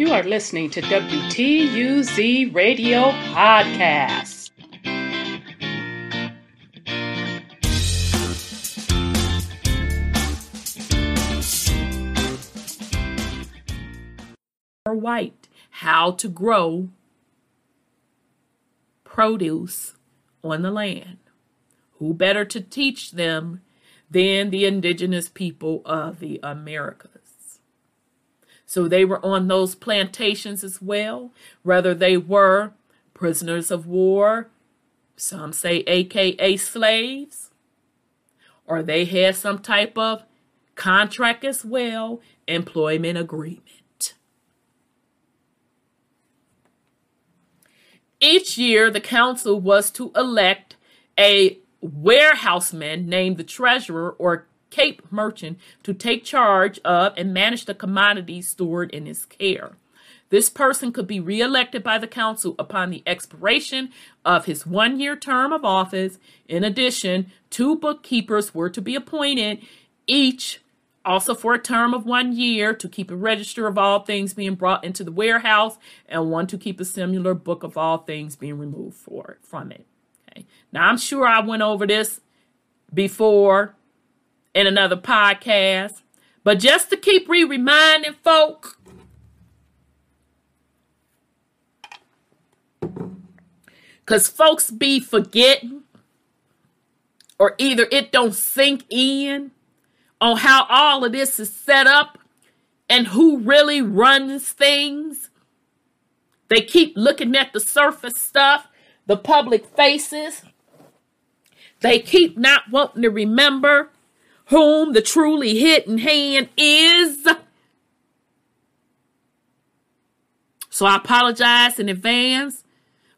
You are listening to WTUZ Radio Podcast. White, how to grow produce on the land. Who better to teach them than the indigenous people of the Americas? So they were on those plantations as well, whether they were prisoners of war, some say AKA slaves, or they had some type of contract as well, employment agreement. Each year, the council was to elect a warehouseman named the treasurer or Cape merchant to take charge of and manage the commodities stored in his care. This person could be reelected by the council upon the expiration of his one year term of office. In addition, two bookkeepers were to be appointed, each also for a term of one year to keep a register of all things being brought into the warehouse, and one to keep a similar book of all things being removed for, from it. Okay. Now, I'm sure I went over this before in another podcast, but just to keep re reminding folk, because folks be forgetting, or either it don't sink in on how all of this is set up and who really runs things. They keep looking at the surface stuff, the public faces. They keep not wanting to remember whom the truly hidden hand is. So I apologize in advance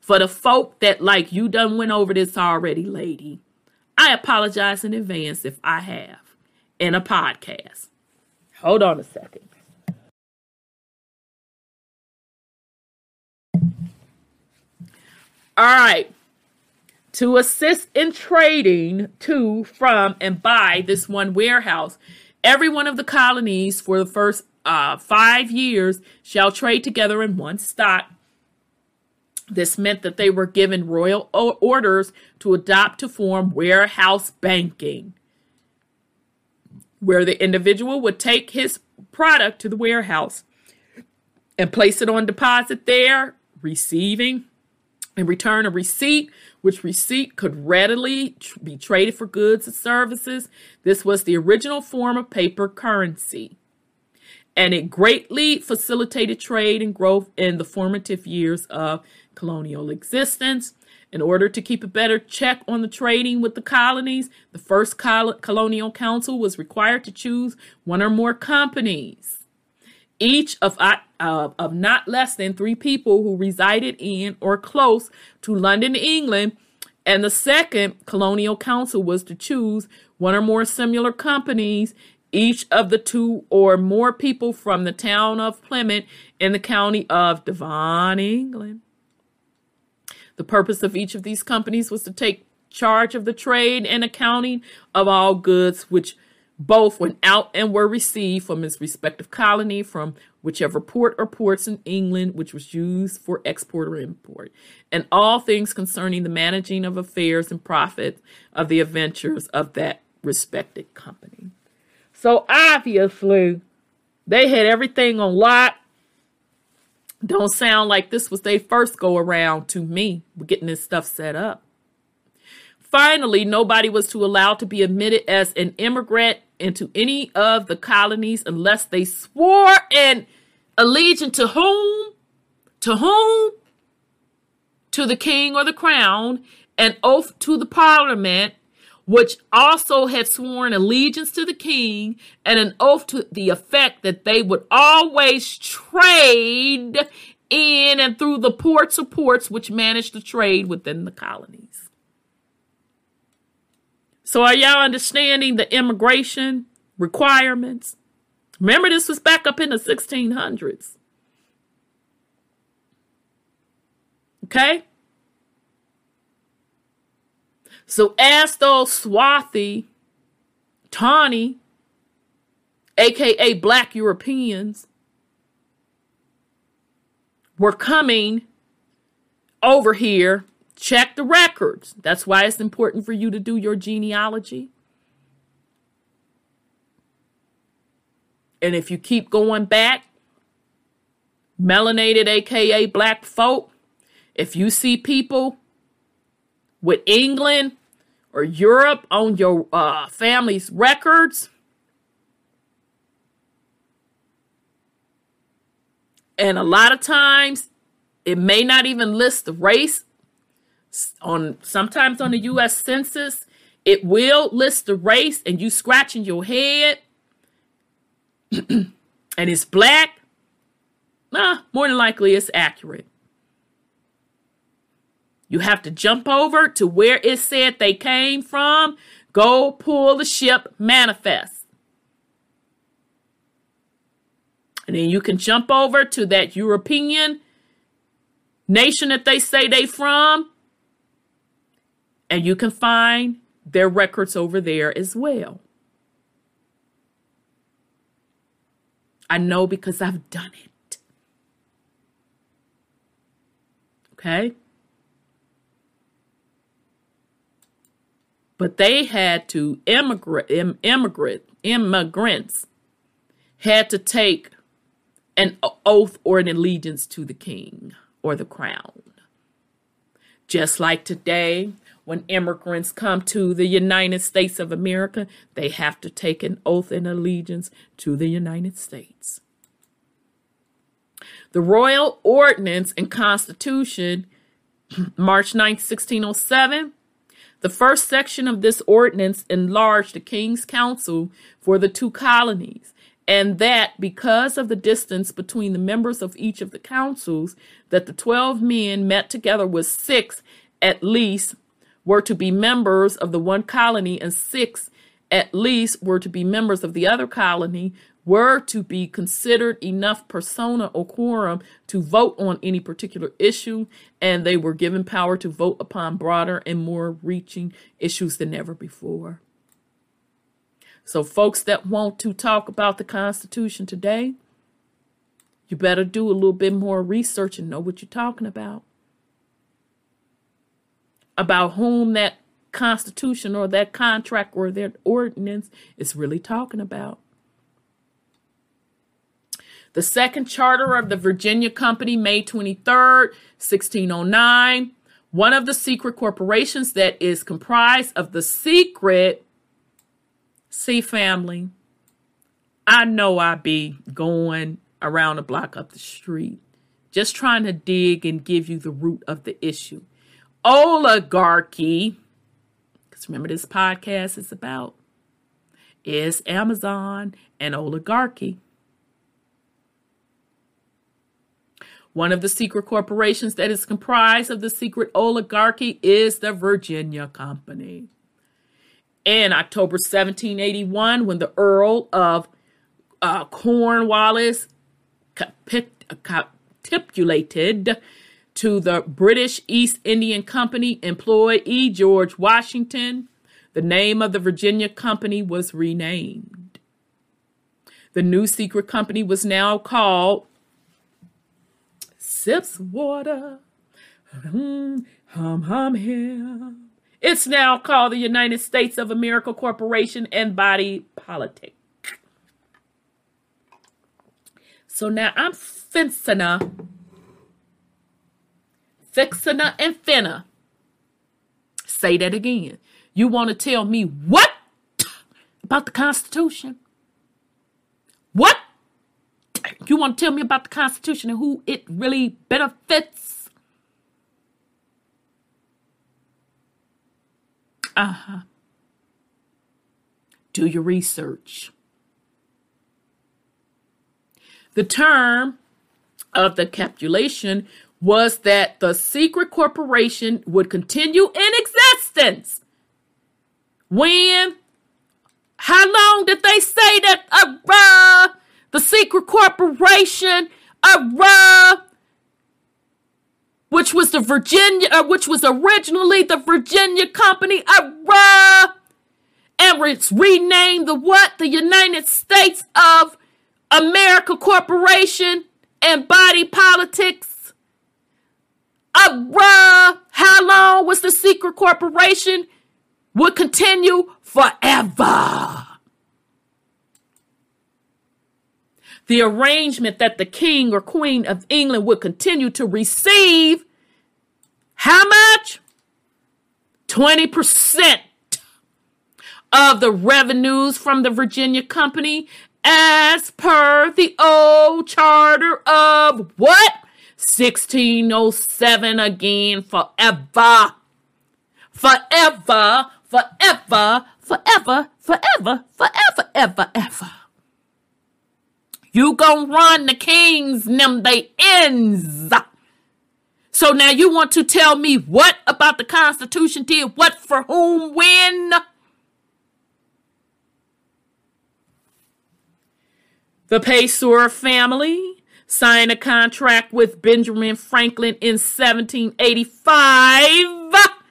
for the folk that like you done went over this already, lady. I apologize in advance if I have in a podcast. Hold on a second. All right. To assist in trading to, from, and by this one warehouse, every one of the colonies for the first uh, five years shall trade together in one stock. This meant that they were given royal orders to adopt to form warehouse banking, where the individual would take his product to the warehouse and place it on deposit there, receiving in return a receipt which receipt could readily be traded for goods and services. This was the original form of paper currency. And it greatly facilitated trade and growth in the formative years of colonial existence. In order to keep a better check on the trading with the colonies, the first col- colonial council was required to choose one or more companies each of, uh, of not less than three people who resided in or close to London, England. And the second colonial council was to choose one or more similar companies, each of the two or more people from the town of Plymouth in the county of Devon, England. The purpose of each of these companies was to take charge of the trade and accounting of all goods which both went out and were received from his respective colony from whichever port or ports in England which was used for export or import, and all things concerning the managing of affairs and profits of the adventures of that respected company. So obviously, they had everything on lock. Don't sound like this was their first go around to me getting this stuff set up. Finally, nobody was to allow to be admitted as an immigrant into any of the colonies unless they swore an allegiance to whom? To whom? To the king or the crown, an oath to the parliament, which also had sworn allegiance to the king, and an oath to the effect that they would always trade in and through the ports or ports which managed the trade within the colonies. So are y'all understanding the immigration requirements? Remember, this was back up in the 1600s. Okay? So as those swarthy, tawny, aka black Europeans, were coming over here, check the records. That's why it's important for you to do your genealogy. And if you keep going back, melanated, aka black folk, if you see people with England or Europe on your uh, family's records, and a lot of times it may not even list the race on sometimes on the US census it will list the race and you scratching your head. And it's black? Nah more than likely it's accurate. You have to jump over to where it said they came from. Go pull the ship manifest. And then you can jump over to that european nation that they say they from and you can find their records over there as well. I know because I've done it. Okay? But they had to immigrate, immigrant, immigrants had to take an oath or an allegiance to the king or the crown. Just like today, when immigrants come to the United States of America, they have to take an oath and allegiance to the United States. The Royal Ordinance and Constitution, March 9, 1607, the first section of this ordinance enlarged the King's Council for the two colonies and that because of the distance between the members of each of the councils that the 12 men met together with six at least were to be members of the one colony and six at least were to be members of the other colony were to be considered enough persona or quorum to vote on any particular issue and they were given power to vote upon broader and more reaching issues than ever before so, folks that want to talk about the Constitution today, you better do a little bit more research and know what you're talking about. About whom that Constitution or that contract or that ordinance is really talking about. The second charter of the Virginia Company, May 23rd, 1609, one of the secret corporations that is comprised of the secret C family, I know I'd be going around the block up the street, just trying to dig and give you the root of the issue. Oligarchy, because remember this podcast is about, is Amazon and oligarchy. One of the secret corporations that is comprised of the secret oligarchy is the Virginia Company. In October 1781 when the Earl of uh, Cornwallis capitulated to the British East Indian Company employee George Washington. The name of the Virginia Company was renamed. The new secret company was now called Sips Water. Hum, hum, hum, hum. It's now called the United States of America Corporation and Body Politic. So now I'm Finsina, Fixina, and Finna. Say that again. You want to tell me what about the Constitution? What? You want to tell me about the Constitution and who it really benefits? Uh huh. Do your research. The term of the capitulation was that the secret corporation would continue in existence. When? How long did they say that uh, the secret corporation uh, which was the Virginia, uh, which was originally the Virginia Company Raw, and it's renamed the what? The United States of America Corporation and Body Politics. Uh, how long was the secret corporation? Would continue forever. The arrangement that the king or queen of England would continue to receive how much? 20% of the revenues from the Virginia Company as per the old charter of what? 1607 again forever. Forever, forever, forever, forever, forever, ever, ever. You gonna run the kings, them they ends. So now you want to tell me what about the Constitution did what for whom when? The Paysor family signed a contract with Benjamin Franklin in 1785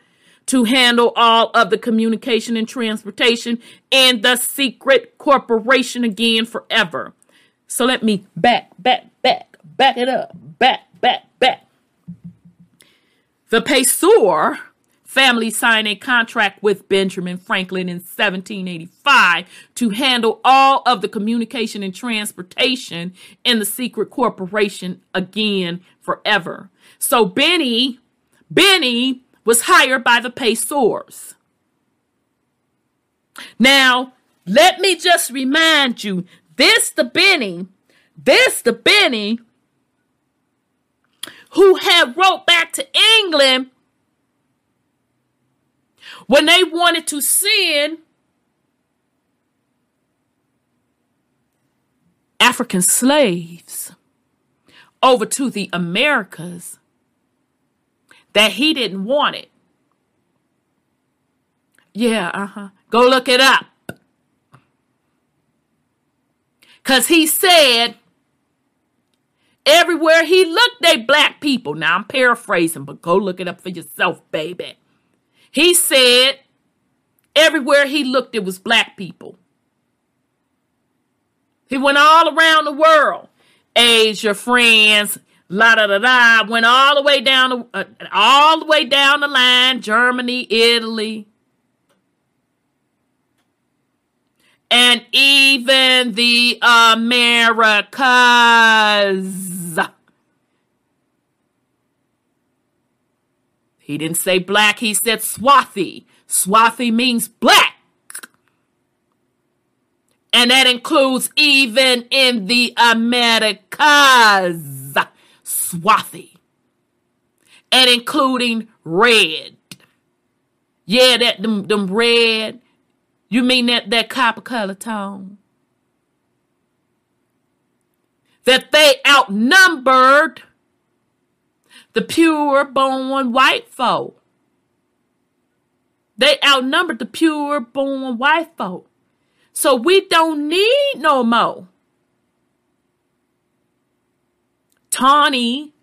to handle all of the communication and transportation in the secret corporation again forever. So let me back, back, back, back it up, back, back, back. The Paysor family signed a contract with Benjamin Franklin in 1785 to handle all of the communication and transportation in the secret corporation again forever. So Benny, Benny was hired by the Paysors. Now, let me just remind you, this the Benny, this the Benny who had wrote back to England when they wanted to send African slaves over to the Americas that he didn't want it. Yeah, uh-huh. Go look it up. Cause he said everywhere he looked, they black people. Now I'm paraphrasing, but go look it up for yourself, baby. He said everywhere he looked, it was black people. He went all around the world. Asia, France, la da da da, went all the way down the, uh, all the way down the line, Germany, Italy, and even the Americas. He didn't say black, he said swathi. Swathi means black. And that includes even in the Americas. Swathi. And including red. Yeah, that them, them red. You mean that, that copper color tone? That they outnumbered the pure born white folk. They outnumbered the pure born white folk. So we don't need no more. Tawny,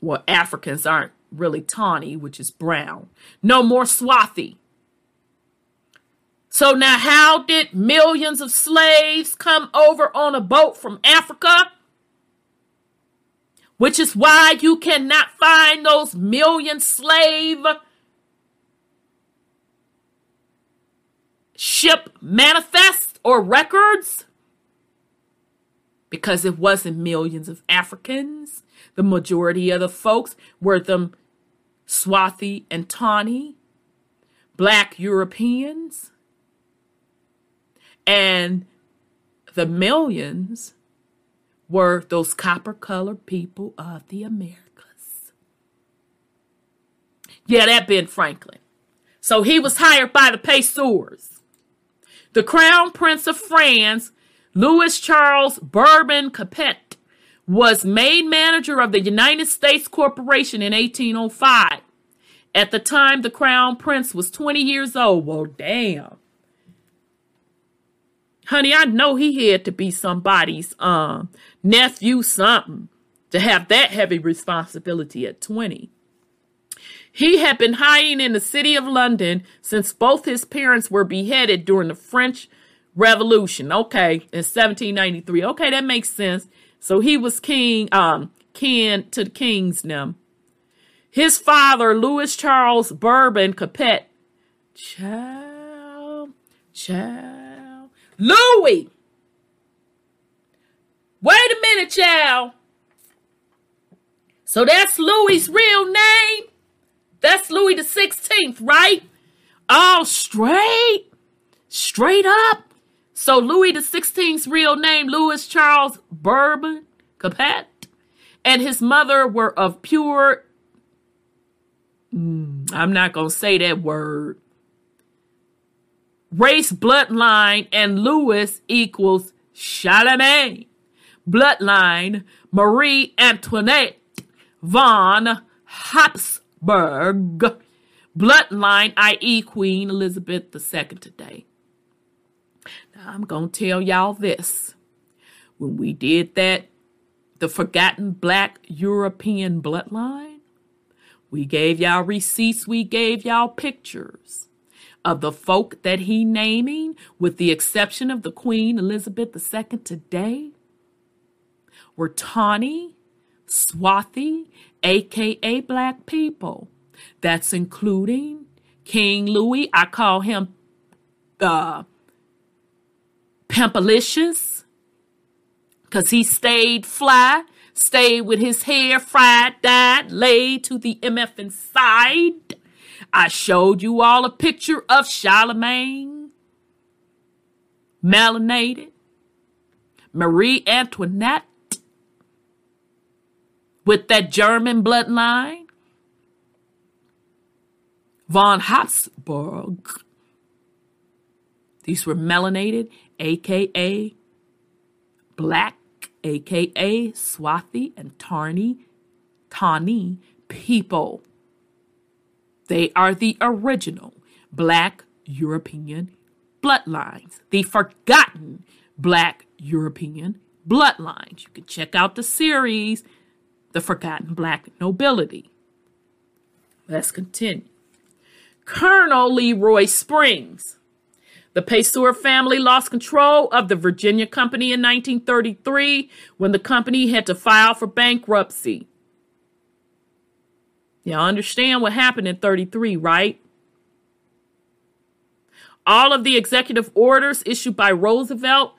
well, Africans aren't really tawny, which is brown. No more swathi. So now, how did millions of slaves come over on a boat from Africa? Which is why you cannot find those million slave ship manifests or records because it wasn't millions of Africans. The majority of the folks were them Swathi and Tawny, black Europeans, and the millions were those copper colored people of the Americas. Yeah, that Ben Franklin. So he was hired by the Paysors. The Crown Prince of France, Louis Charles Bourbon Capet, was made manager of the United States Corporation in 1805. At the time, the Crown Prince was 20 years old. Well, damn. Honey, I know he had to be somebody's um nephew something to have that heavy responsibility at 20. He had been hiding in the city of London since both his parents were beheaded during the French Revolution. Okay, in 1793. Okay, that makes sense. So he was king, um, kin to the kings now. His father, Louis Charles Bourbon Capet. Child, child. Louis! Wait a minute, child. So that's Louis's real name? That's Louis the 16th, right? Oh, straight. Straight up. So Louis the 16th's real name, Louis Charles Bourbon Capet, and his mother were of pure mm, I'm not going to say that word. Race bloodline and Louis equals Charlemagne. Bloodline Marie Antoinette von Habsburg. Bloodline, i.e., Queen Elizabeth II today. Now, I'm going to tell y'all this. When we did that, the forgotten black European bloodline, we gave y'all receipts, we gave y'all pictures of the folk that he naming, with the exception of the Queen Elizabeth II today, were Tawny, Swathi, aka black people. That's including King Louis. I call him uh, Pimpalicious because he stayed fly, stayed with his hair fried, dyed, laid to the MF inside. I showed you all a picture of Charlemagne, melanated, Marie Antoinette, with that German bloodline, von Habsburg. These were melanated, aka black, aka Swathi and Tarni, Tani people. They are the original black European bloodlines, the forgotten black European bloodlines. You can check out the series the forgotten black nobility. Let's continue. Colonel Leroy Springs. The Pessoa family lost control of the Virginia Company in 1933 when the company had to file for bankruptcy. Y'all understand what happened in 33, right? All of the executive orders issued by Roosevelt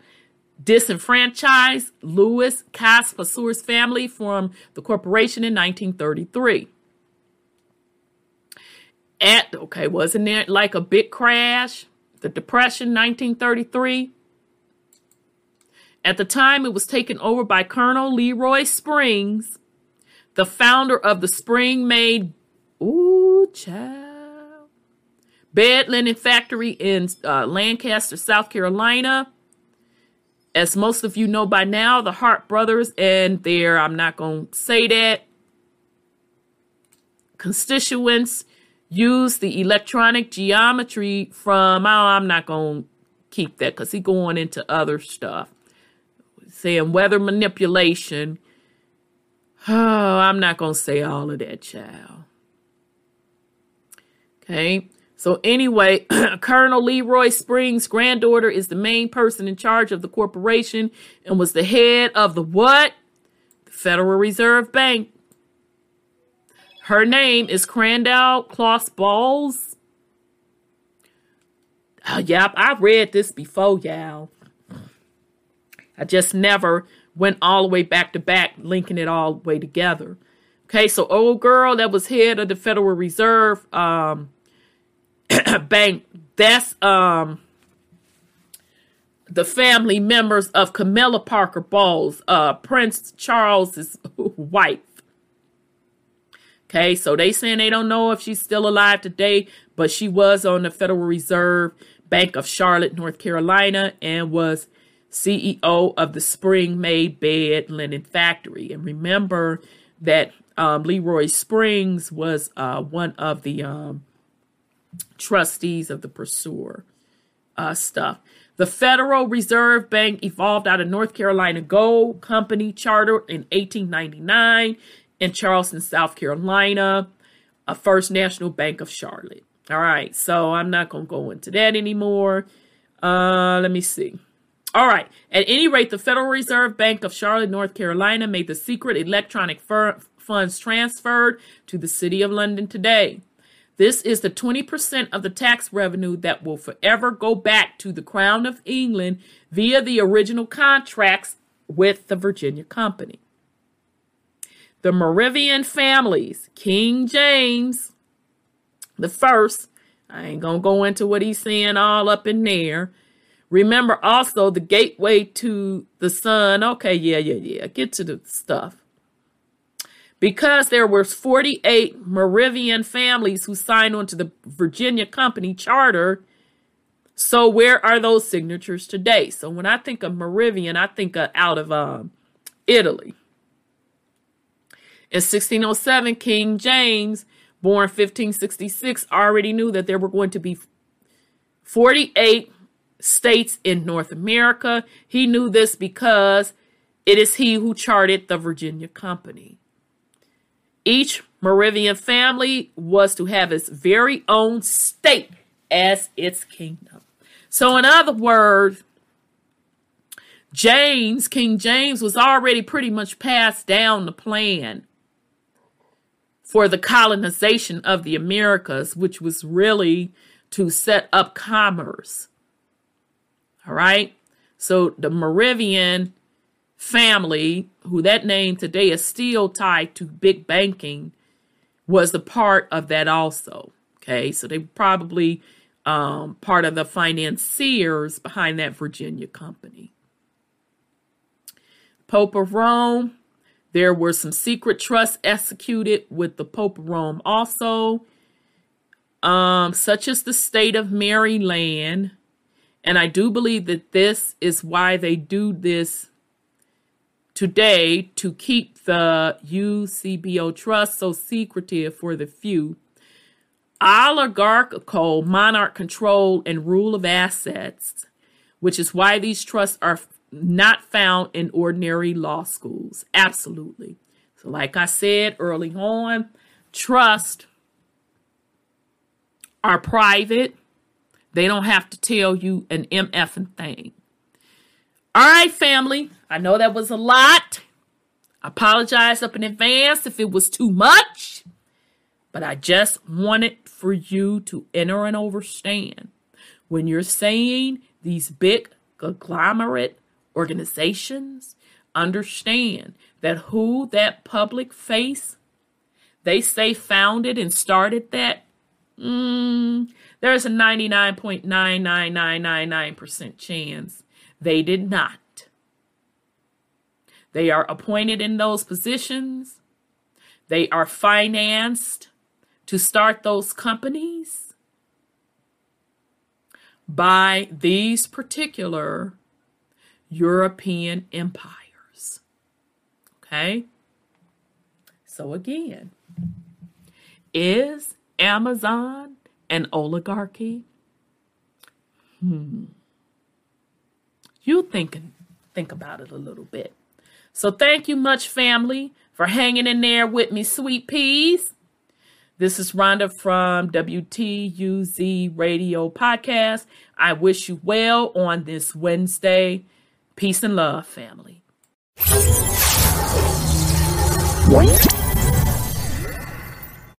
disenfranchised Louis Cass family from the corporation in 1933. At okay, wasn't there like a big crash? The Depression 1933. At the time, it was taken over by Colonel Leroy Springs, the founder of the Springmaid Ooh Child Bed Linen Factory in uh, Lancaster, South Carolina as most of you know by now, the Hart brothers and their, I'm not going to say that, constituents use the electronic geometry from, oh, I'm not going to keep that because he going into other stuff. Saying weather manipulation. Oh, I'm not going to say all of that, child. Okay. So, anyway, Colonel Leroy Springs' granddaughter is the main person in charge of the corporation and was the head of the what? The Federal Reserve Bank. Her name is Crandall Close Bowles. Oh, uh, yep, I read this before, y'all. I just never went all the way back to back, linking it all the way together. Okay, so old girl that was head of the Federal Reserve, um, bank. That's um the family members of Camilla Parker Bowles, uh, Prince Charles's wife. Okay, so they saying they don't know if she's still alive today, but she was on the Federal Reserve Bank of Charlotte, North Carolina, and was CEO of the Springmaid Bed Linen Factory. And remember that um, Leroy Springs was uh, one of the um, trustees of the Pursuer uh, stuff. The Federal Reserve Bank evolved out of North Carolina Gold Company charter in 1899 in Charleston, South Carolina, a First National Bank of Charlotte. All right, so I'm not going to go into that anymore. Uh, let me see. All right. At any rate, the Federal Reserve Bank of Charlotte, North Carolina, made the secret electronic fir- funds transferred to the City of London today. This is the 20% of the tax revenue that will forever go back to the Crown of England via the original contracts with the Virginia Company. The Merovingian families, King James the first, I ain't gonna go into what he's saying all up in there. Remember also the gateway to the sun. Okay, yeah, yeah, yeah. Get to the stuff. Because there were 48 Merovingian families who signed on to the Virginia Company charter, so where are those signatures today? So when I think of Merovingian, I think of out of um, Italy. In 1607, King James, born 1566, already knew that there were going to be 48 states in North America. He knew this because it is he who charted the Virginia Company. Each Merovingian family was to have its very own state as its kingdom. So, in other words, James, King James, was already pretty much passed down the plan for the colonization of the Americas, which was really to set up commerce. All right. So the Merovingian family, who that name today is still tied to big banking, was a part of that also. Okay. So they probably um, part of the financiers behind that Virginia company. Pope of Rome, there were some secret trusts executed with the Pope of Rome also, um, such as the state of Maryland. And I do believe that this is why they do this today to keep the UCBO trust so secretive for the few. Oligarchical monarch control and rule of assets, which is why these trusts are not found in ordinary law schools. Absolutely. So, like I said early on, trust are private they don't have to tell you an MF thing. All right, family. I know that was a lot. I apologize up in advance if it was too much, but I just wanted for you to enter and understand when you're saying these big conglomerate organizations, understand that who that public face they say founded and started that, mm, there's a 99.99999% chance they did not. They are appointed in those positions. They are financed to start those companies by these particular European empires. Okay? So, again, is Amazon and oligarchy? Hmm. You think think about it a little bit. So thank you much, family, for hanging in there with me, sweet peas. This is Rhonda from WTUZ Radio Podcast. I wish you well on this Wednesday. Peace and love, family.